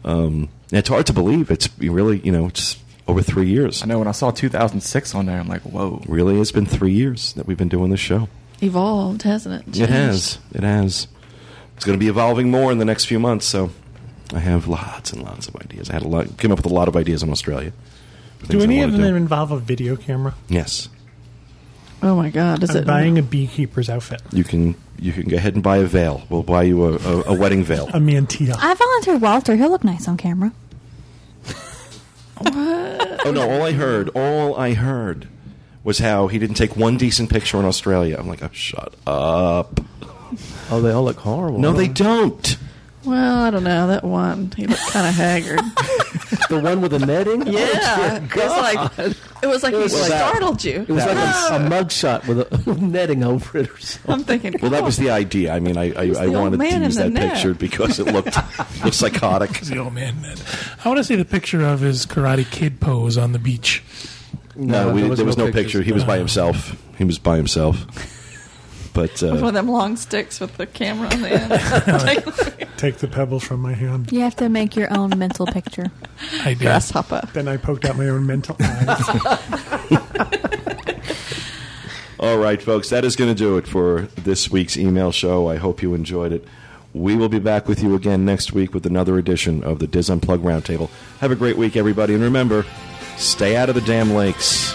Um, it's hard to believe it's really you know it's over three years. I know when I saw 2006 on there, I'm like, whoa. Really, it's been three years that we've been doing this show. Evolved, hasn't it? It has. It has. It's going to be evolving more in the next few months. So I have lots and lots of ideas. I had a lot. Came up with a lot of ideas in Australia. Do any of them do. involve a video camera? Yes, Oh my God! Is I'm it buying a beekeeper's outfit, you can. You can go ahead and buy a veil. We'll buy you a, a, a wedding veil. a mantilla. I volunteered Walter. He'll look nice on camera. Oh no! All I heard, all I heard, was how he didn't take one decent picture in Australia. I'm like, oh, shut up. Oh, they all look horrible. No, they don't. Don't. Well, I don't know that one. He looked kind of haggard. [LAUGHS] the one with the netting. yeah, Oh, it was like it was like It he was that. startled you. It was like a, a No. mugshot with a [LAUGHS] netting over it or something. I'm thinking. Well, that was the oh. idea. I mean, I I, I wanted to man use that net. picture because it looked [LAUGHS] looked psychotic. The old man. Ned. I want to see the picture of his Karate Kid pose on the beach. No, we, there was, no, picture. He was by himself. He was by himself. But With one uh, of them long sticks with the camera on the end. [LAUGHS] [LAUGHS] Take the pebble from my hand. You have to make your own mental picture. I did. Grasshopper. Then I poked out my own mental eyes. [LAUGHS] all right, folks, that is going to do it for this week's email show. I hope you enjoyed it. We will be back with you again next week with another edition of the Dis Unplugged Roundtable. Have a great week, everybody, and remember, stay out of the damn lakes.